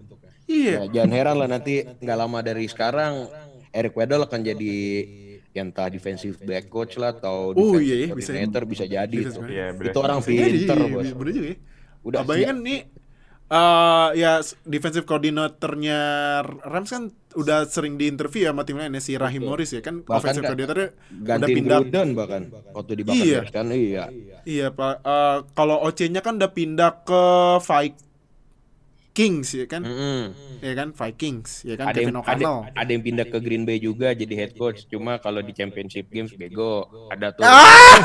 Iya. Ya, jangan heran lah nanti nggak lama dari sekarang Eric Weddle akan jadi ya entah defensive back coach lah atau Oh, defensive iya, iya, bisa. coordinator bisa, jadi itu. Iya, bener. itu orang Iya, iya, pinter iya, bos. Bener juga ya. Udah Apalagi kan nih eh ya defensive coordinatornya Rams kan udah sering diinterview ya sama tim lain ya si Rahim Morris ya. Kan Bahkan offensive coordinatornya udah pindah. Gruden bahkan waktu di Iya. Kan iya. iya Pak. Eh, kalau OC-nya kan udah pindah ke Vikings ya kan? Mm-mm. ya kan? Vikings ya kan? Ada Kevin yang ada, ada yang pindah ke Green Bay juga jadi head coach. Cuma kalau di championship games bego. Ada tuh. Ah!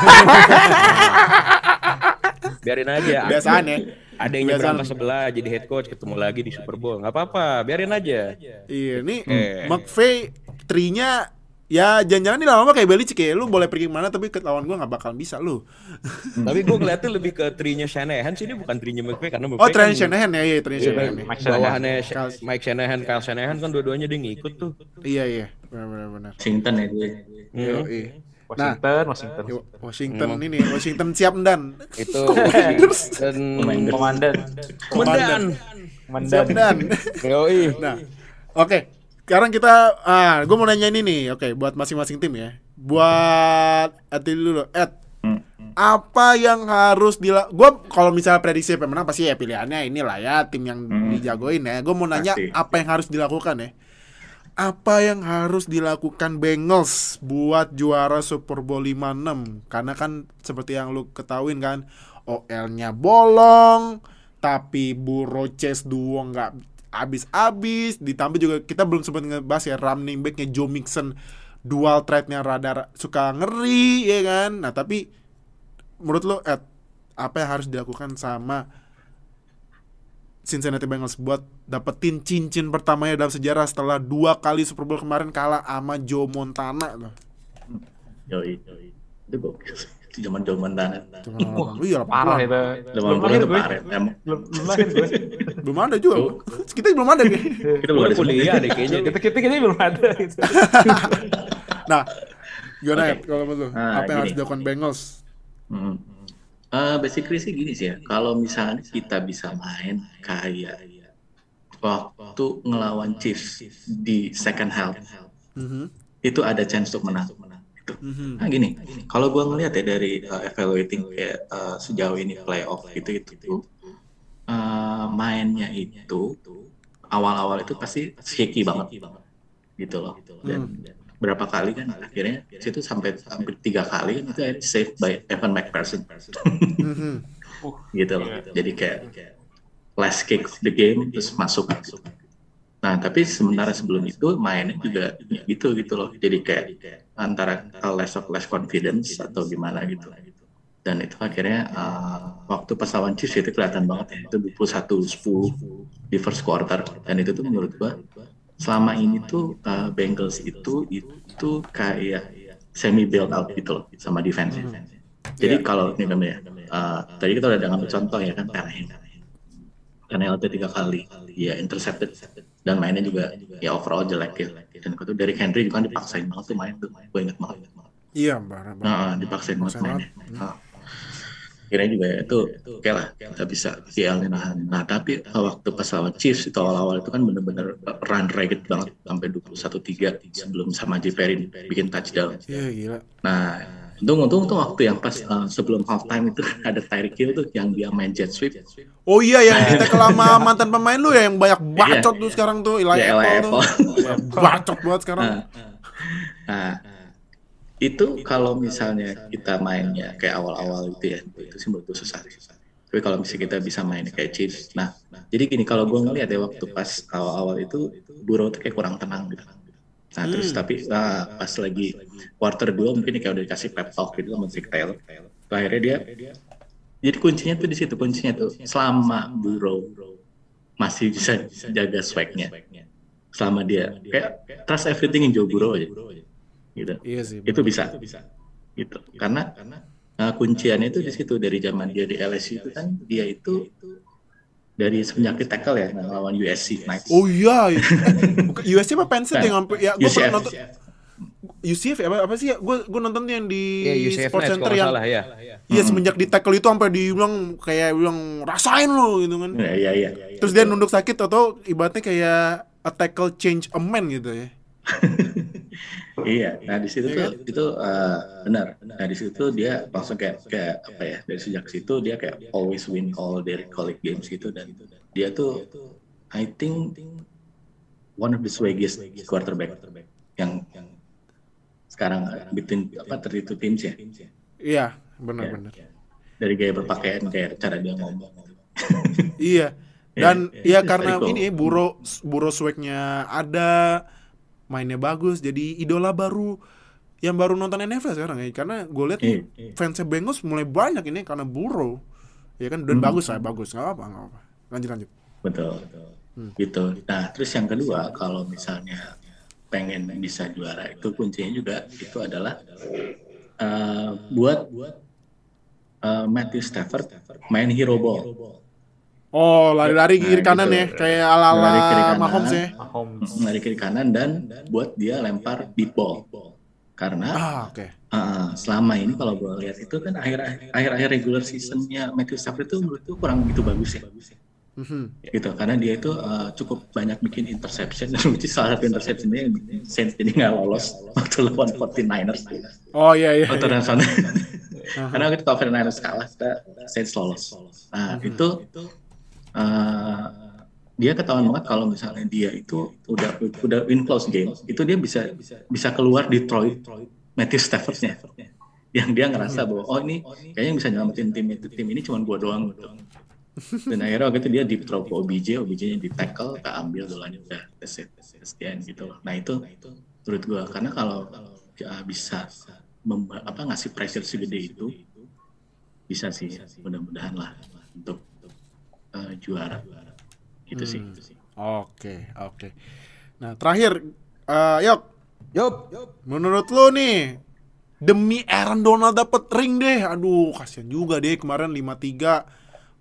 <laughs> biarin aja biasaan ya. ada yang nyebrang ke sebelah jadi head coach ketemu lagi di Super Bowl. Nggak apa-apa biarin aja. Iya nih Eh. McVay trinya ya jangan-jangan nih lama-lama kayak Belichick ya. Lu boleh pergi ke mana tapi ke lawan gua nggak bakal bisa lu. <laughs> Tapi gue ngeliatnya lebih ke trinya Shanahan sih ini bukan trinya McVay karena oh McVay kan Trent Shanahan ya iya Trent Iya, Shanahan ya. Mike Shanahan. bawahannya Sh- Mike Shanahan, Kyle Shanahan kan dua-duanya dia ngikut tuh. iya iya benar-benar benar. Washington ya gue. Hmm. Yoi. Washington, Washington. Yo, Washington ini Washington siap dan Itu dan Komandan. Komandan. siap Komandan. dan Yoi. nah oke sekarang kita ah gue mau nanya ini nih oke buat masing-masing tim ya buat Ed dulu Ed Hmm. apa yang harus dila gue kalau misalnya prediksi siapa yang menang pasti ya pilihannya inilah ya tim yang Hmm. dijagoin ya gue mau nanya Pasti. apa yang harus dilakukan ya apa yang harus dilakukan Bengals buat juara Super Bowl 56 karena kan seperti yang lu ketahuin kan OL-nya bolong tapi Burrow Chase duo nggak habis-habis. Ditambah juga kita belum sempat ngebahas ya running backnya Joe Mixon dual threat-nya rada suka ngeri ya kan? Nah tapi menurut lo Ed apa yang harus dilakukan sama Cincinnati Bengals buat dapetin cincin pertamanya dalam sejarah setelah dua kali Super Bowl kemarin kalah sama Joe Montana tuh. Yoi. Itu gokil. Itu zaman zaman tanah. Cuma, iya, 80-an. Parah itu. Zaman itu gue. parah. Belum lahir gue. Belum ada juga. Kita belum ada kita belum ada kuliah deh kayaknya. Kita kita kayaknya belum ada. <laughs> Nah, gimana kalau menurut lu? Nah, apa yang harus dilakukan Bengals? Hmm. Eh, basically sih gini sih ya, kalau misalnya kita bisa main kayak waktu ngelawan Chiefs di second half, Mhm. itu ada chance untuk menang. Itu. Mhm. Nah gini, kalau gua ngelihat ya dari uh, evaluating kayak uh, sejauh ini playoff gitu itu, uh, mainnya itu awal-awal itu pasti shaky banget, gitu loh. Dan berapa kali kan akhirnya situ sampai hampir tiga kali kan itu akhirnya saved by Evan McPherson, Mhm. gitu loh. Jadi kayak last kick of the game terus masuk. Nah tapi sementara sebelum itu mainnya juga gitu gitu loh. Jadi kayak antara less of less confidence atau gimana gitu. Dan itu akhirnya uh, waktu pas lawan Chiefs itu kelihatan banget ya. Itu 21-10 di first quarter. Dan itu tuh menurut gua selama ini tuh uh, Bengals itu itu kayak semi build out gitu loh sama defense. Jadi kalau ini namanya uh, tadi kita udah ngambil contoh ya kan Tannehill. Tannehill itu tiga kali ya intercepted dan mainnya juga ya overall jelek ya. Dan itu dari Henry juga kan dipaksain banget tuh main tuh. Gue inget banget. Iya. Mbak. Nah, dipaksain banget mainnya. banget. Nah. Kira juga ya itu oke lah kita bisa CL nahan nah tapi waktu pas lawan Chiefs itu awal-awal itu kan bener-bener run ragged banget sampai 21-3 sebelum sama J. Perry bikin touchdown Iya gila. nah untung untung tuh waktu yang pas uh, sebelum halftime itu <laughs> ada Tyreek Hill tuh yang dia main jet sweep Oh iya yang di tackle sama <laughs> mantan pemain lu ya yang banyak bacot Iya. tuh sekarang tuh Eli Ya, Apple tuh. Apple. bacot banget sekarang. Nah, nah, itu kalau misalnya kita mainnya kayak awal-awal gitu ya, itu sih menurut gue susah. Tapi kalau misalnya kita bisa main kayak Chiefs, nah, jadi gini kalau gue ngeliat ya waktu pas awal-awal itu Burrow tuh kayak kurang tenang gitu. Nah terus tapi nah, pas lagi quarter 2 mungkin kayak udah dikasih pep talk gitu sama Zeke Taylor. Akhirnya dia, jadi kuncinya tuh di situ kuncinya tuh selama Burrow masih bisa jaga swagnya selama dia kayak trust everything in Joe Burrow aja gitu Iya sih. itu bisa gitu karena uh, kunciannya itu di situ dari zaman dia di LSU itu kan dia itu dari semenjak di tackle ya lawan USC Knights Oh iya. <laughs> USC apa Penn State yang ya gue UCF. pernah nonton UCF ya, apa, apa sih ya? Gue gue nonton yang di Iya, UCF Sports Center yang salah ya. Iya semenjak di tackle itu sampai dibilang kayak bilang rasain lo gitu kan. ya iya iya Terus dia nunduk sakit atau ibaratnya kayak a tackle change a man gitu ya. <laughs> Iya, nah di situ Iya tuh kan? itu uh, benar. Nah di situ dia langsung kayak kayak apa ya? Dari sejak situ dia kayak always win all dari college games gitu dan dia tuh I think one of the swaggiest quarterback yang yang sekarang uh, between apa 32 teams ya. Iya, Ya, benar-benar. Dari gaya berpakaian kayak cara dia ngomong. Iya. <laughs> Ya, Dan ya, ya karena very cool. ini buro buro swagnya ada, mainnya bagus, jadi idola baru yang baru nonton NFL sekarang ya. Karena gue lihat Iya, iya. fansnya Bengals mulai banyak ini karena buro. Ya kan Hmm. dan bagus lah, bagus. Gak apa, nggak apa. Lanjut lanjut. Betul. Gitu. Nah, terus yang kedua kalau misalnya pengen bisa juara itu kuncinya juga itu adalah eh, buat uh, Matthew Stafford main hero ball. Oh, lari-lari Nah, kiri kanan gitu. ya, kayak ala-ala Lari kiri kanan. Mahomes ya. Mahomes. Lari kiri kanan dan buat dia lempar deep ball. Karena Ah, oke. uh, selama ini kalau gue lihat itu kan akhir akhir regular seasonnya Matthew Stafford itu menurut gue kurang begitu bagus ya. Mhm. gitu karena dia itu uh, cukup banyak bikin interception dan <laughs> which is salah satu interceptionnya yang Saints jadi nggak lolos waktu lawan 49ers Oh iya iya. waktu iya. karena waktu itu kalau 49ers kalah kita Saints lolos nah itu uh, dia ketahuan banget kalau misalnya dia itu udah udah win close game itu dia bisa bisa keluar Detroit Matthew Staffordnya. Yang dia ngerasa bahwa oh ini kayaknya bisa nyelamatin tim itu tim ini cuma gua doang. Gitu dan akhirnya waktu itu dia deep throw ke OBJ, OBJ-nya di tackle, keambil dolanya udah that's it, that's gitu loh. Nah itu menurut gua karena kalau ya, bisa apa ngasih pressure segede itu bisa sih mudah-mudahan lah untuk uh, juara gitu sih. Oke, oke. Nah, terakhir eh Yok, Yup. menurut lu nih demi Aaron Donald dapet ring deh. Aduh, kasihan juga deh kemarin 5-3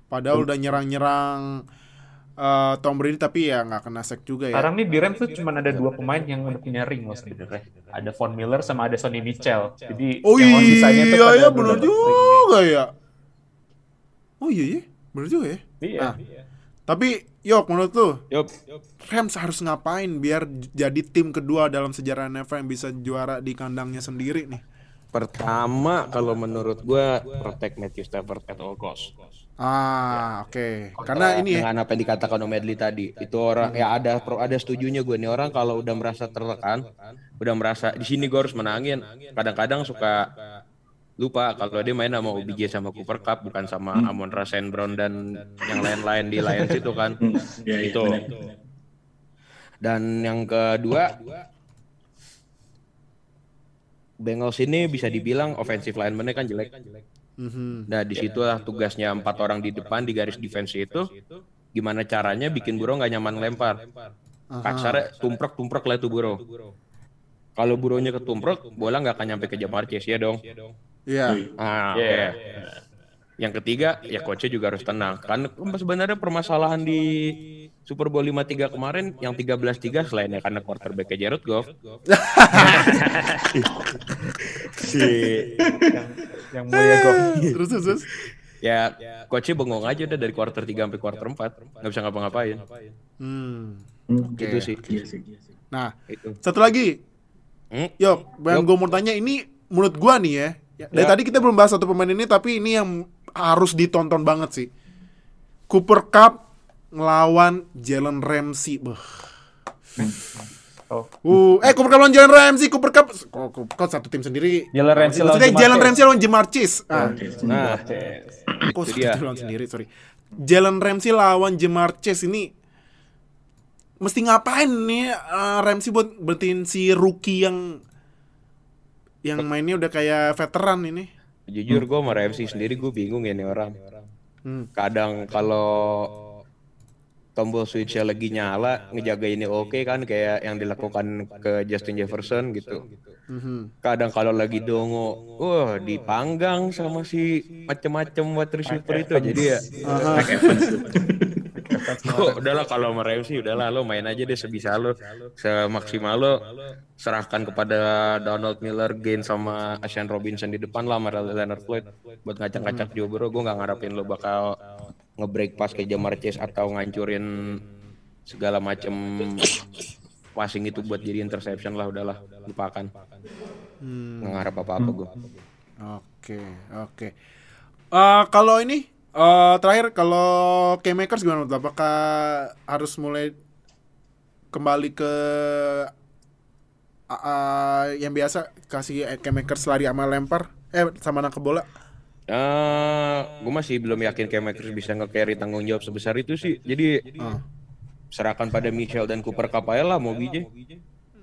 padahal udah nyerang-nyerang eh, Tom Brady tapi ya nggak kena sack juga ya. Sekarang nih di Rams tuh cuma ada dua pemain yang udah punya ring loh sebenarnya. Ada Von Miller sama ada Sonny Mitchell. Jadi Oh yang iya, sisanya tuh ya bener dapet ring juga ya. Oh iya ya, bener juga ya. Iya. Nah. Tapi Yok menurut lu Yup. Rams harus ngapain biar jadi tim kedua dalam sejarah NFL yang bisa juara di kandangnya sendiri nih? Pertama kalau menurut gua protect Matthew Stafford at all cost. Ah, oke. Karena ini ya. dengan apa yang dikatakan Om Medley tadi itu orang ya ada pro ada setujunya gue nih orang kalau udah merasa tertekan udah merasa di sini gue harus menangin kadang-kadang suka lupa kalau dia main sama OBJ sama Cooper Cup bukan sama Amon Ra St. Brown dan yang lain-lain di Lions itu kan Ya, ya, itu benar. dan yang kedua Bengals ini bisa dibilang offensive lineman-nya kan jelek. Mhm. Nah, di situlah tugasnya empat orang di depan di garis defense itu gimana caranya bikin Burrow nggak nyaman lempar. Kasarnya tumprek-tumprek lah itu Burrow. Kalau Burrow-nya ketumprek, bola nggak akan nyampe ke Jamar Chase ya dong. Iya. Ah, Iya. oke. Yang ketiga, ya coachnya juga harus tenang. Kan sebenarnya permasalahan di Super Bowl 53 kemarin yang 13-3 selainnya karena quarterback Jared Goff. si Yang, yang mulia kok. <laughs> terus terus. terus. ya coachnya bengong aja udah dari quarter 3 sampai quarter 4 nggak bisa ngapa-ngapain Hmm. Hmm, itu sih Iya sih. Nah, itu satu lagi. Hmm? Yo, yang gue mau tanya ini menurut gua nih ya. Ya, Dari Ya. tadi kita belum bahas satu pemain ini tapi ini yang harus ditonton banget sih. Cooper Cup ngelawan Jalen Ramsey. Beuh. Oh. Uh, eh Cooper Cup lawan Jalen Ramsey, Cooper Cup kok Cooper Cup satu tim sendiri. Jalen Ramsey lawan Maksudnya Jamar Jalen Chase. Ramsey lawan Jamar Chase. Ah, nah kok satu dia. tim lawan sendiri, sorry. Jalen Ramsey lawan Jamar Chase ini mesti ngapain nih eh, Ramsey buat berhentiin si rookie yang yang mainnya udah kayak veteran ini. jujur gue sama Ramsey sendiri gue bingung ya nih orang Hmm. kadang kalau tombol switchnya lagi nyala ngejagainnya oke kan kayak yang dilakukan ke Justin Jefferson gitu Mhm. kadang kalau lagi dongo wah dipanggang sama si macem-macem wide receiver itu jadi ya <laughs> Kok udahlah kalau sama Ramsey udahlah lo main aja deh sebisa lo. Semaksimal lo serahkan kepada Donald Miller Gain sama Asian Robinson di depan lah sama Leonard Floyd. Buat ngacak-ngacak Joe Burrow gue nggak ngarepin lo bakal nge-break pas ke Jamar Chase atau ngancurin segala macem passing itu buat jadi interception lah udahlah lupakan. Nggak ngarep apa-apa gue Oke, oke. Eh, kalau ini eh, terakhir kalau K-Makers gimana menurut? Apakah harus mulai kembali ke ah, yang biasa kasih K-Makers lari sama lempar eh sama nangkep bola? Eh, gue masih belum yakin kayak Makers bisa nge-carry tanggung jawab sebesar itu sih. Jadi Ah. serahkan pada Michel dan Cooper mau BJ.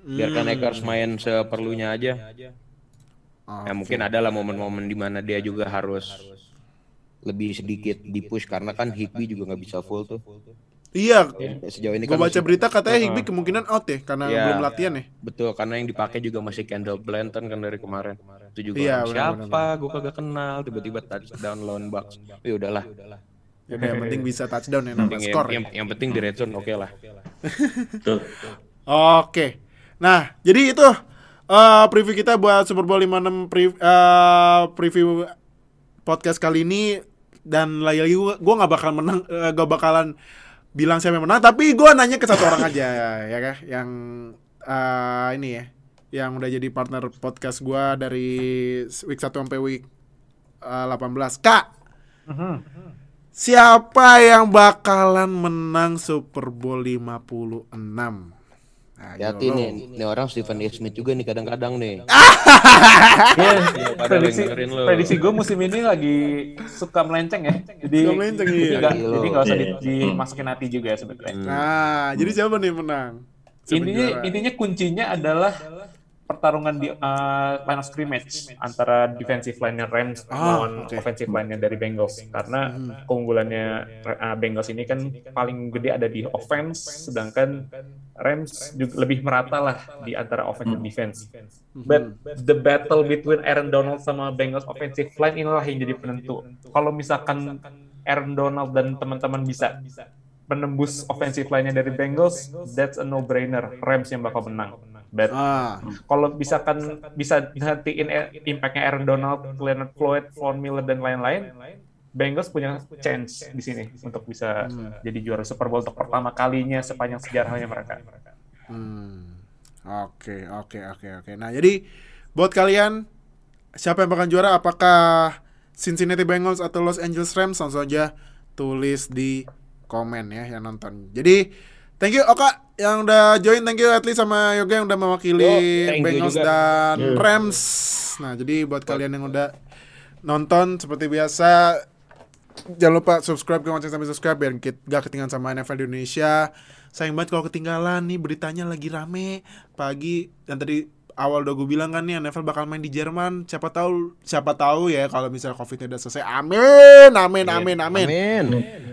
Biarkan Akers main seperlunya aja. Ah, Ya mungkin ada lah momen-momen di mana dia juga harus lebih sedikit di push karena kan Higby juga nggak bisa full tuh. Iya, Ya, Sejauh ini gue kan baca masih- berita katanya Higby kemungkinan out ya karena Iya. belum latihan ya. betul karena yang dipakai juga masih Kendall Blanton kan dari kemarin. Itu juga Iya, siapa gue kagak kenal tiba-tiba touchdown lawan Bucks. Ya udahlah. Ya udah, yang penting bisa touchdown ya nambah Yang, skor. ya. yang, yang penting di red zone oke lah. Tuh. Oke. Nah, jadi itu eh, preview kita buat Super Bowl 56 pre- eh, preview podcast kali ini dan lagi-lagi gua nggak bakal menang eh, gak bakalan bilang siapa yang menang tapi gua nanya ke satu orang aja ya kan yang eh, ini ya yang udah jadi partner podcast gua dari week 1 sampai week eh, 18. Kak, siapa yang bakalan menang Super Bowl 56? Nah, Hati yo, lo. nih, nih orang Stephen A. Smith juga nih kadang-kadang nih. <laughs> Iya, pada prediksi, prediksi gue musim ini lagi suka melenceng ya. Jadi Suka melenceng, iya. Gila. jadi nggak usah Iya. dimasukin hati juga sebetulnya. Nah, jadi siapa nih menang? Yang Intinya intinya kuncinya adalah pertarungan di uh, line of scrimmage antara defensive line Rams Ah, lawan oke. offensive line dari Bengals karena keunggulannya uh, Bengals ini kan paling gede ada di offense sedangkan Rams juga lebih merata lah di antara offense dan defense. But the battle between Aaron Donald sama Bengals offensive line inilah yang jadi penentu. Kalau misalkan Aaron Donald dan teman-teman bisa menembus offensive line-nya dari Bengals, that's a no-brainer. Rams yang bakal menang. But Ah, kalau misalkan bisa nantiin e- impact-nya Aaron Donald, Leonard Floyd, Von Miller dan lain-lain, Bengals punya chance di sini untuk bisa jadi juara Super Bowl untuk pertama kalinya sepanjang sejarahnya mereka. hmm. Oke, oke, oke, oke. Nah, jadi buat kalian siapa yang bakal juara? Apakah Cincinnati Bengals atau Los Angeles Rams? Langsung aja tulis di komen ya yang nonton. Jadi thank you Oka yang udah join, thank you Atli sama Yoga yang udah mewakili Yo, you Bengals dan Rams. Nah, jadi buat kalian yang udah nonton seperti biasa jangan lupa subscribe ke Ngoceng sampai subscribe biar gak ketinggalan sama NFL di Indonesia. Sayang banget kalau ketinggalan nih beritanya lagi rame pagi dan tadi awal udah gue bilang kan nih NFL bakal main di Jerman. Siapa tahu siapa tahu ya kalau misalnya Covid udah selesai. Amin, amin, amin, amin. Amin.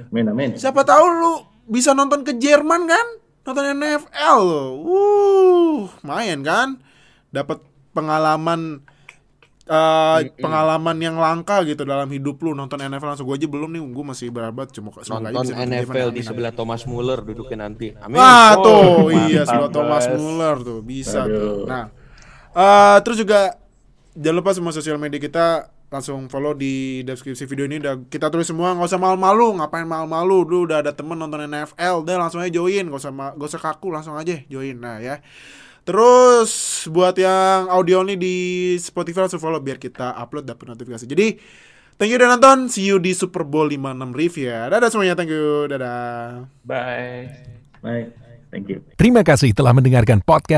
Amin amin. Siapa tahu lu bisa nonton ke Jerman kan? Nonton NFL lo. Uh, main kan? Dapat pengalaman eh, pengalaman yang langka gitu dalam hidup lu nonton NFL langsung gue aja belum nih gue masih berabat cuma aja Nonton bisa nonton NFL Jerman. di sebelah Thomas Muller duduknya nanti. Amin. Wah Oh, tuh mantap, iya sebelah Thomas. Muller tuh bisa tuh. Nah eh, terus juga jangan lupa semua sosial media kita langsung follow di deskripsi video ini. Udah kita tulis semua nggak usah malu-malu ngapain malu-malu. Dulu udah ada temen nonton NFL udah langsung aja join. Gak usah ma- gak usah kaku langsung aja join. Nah ya. Terus buat yang audio ini di Spotify langsung follow biar kita upload dapat notifikasi. Jadi thank you udah nonton. See you di Super Bowl 56 review ya. Dadah semuanya thank you. Dadah. Bye. Baik, thank you. Terima kasih telah mendengarkan podcast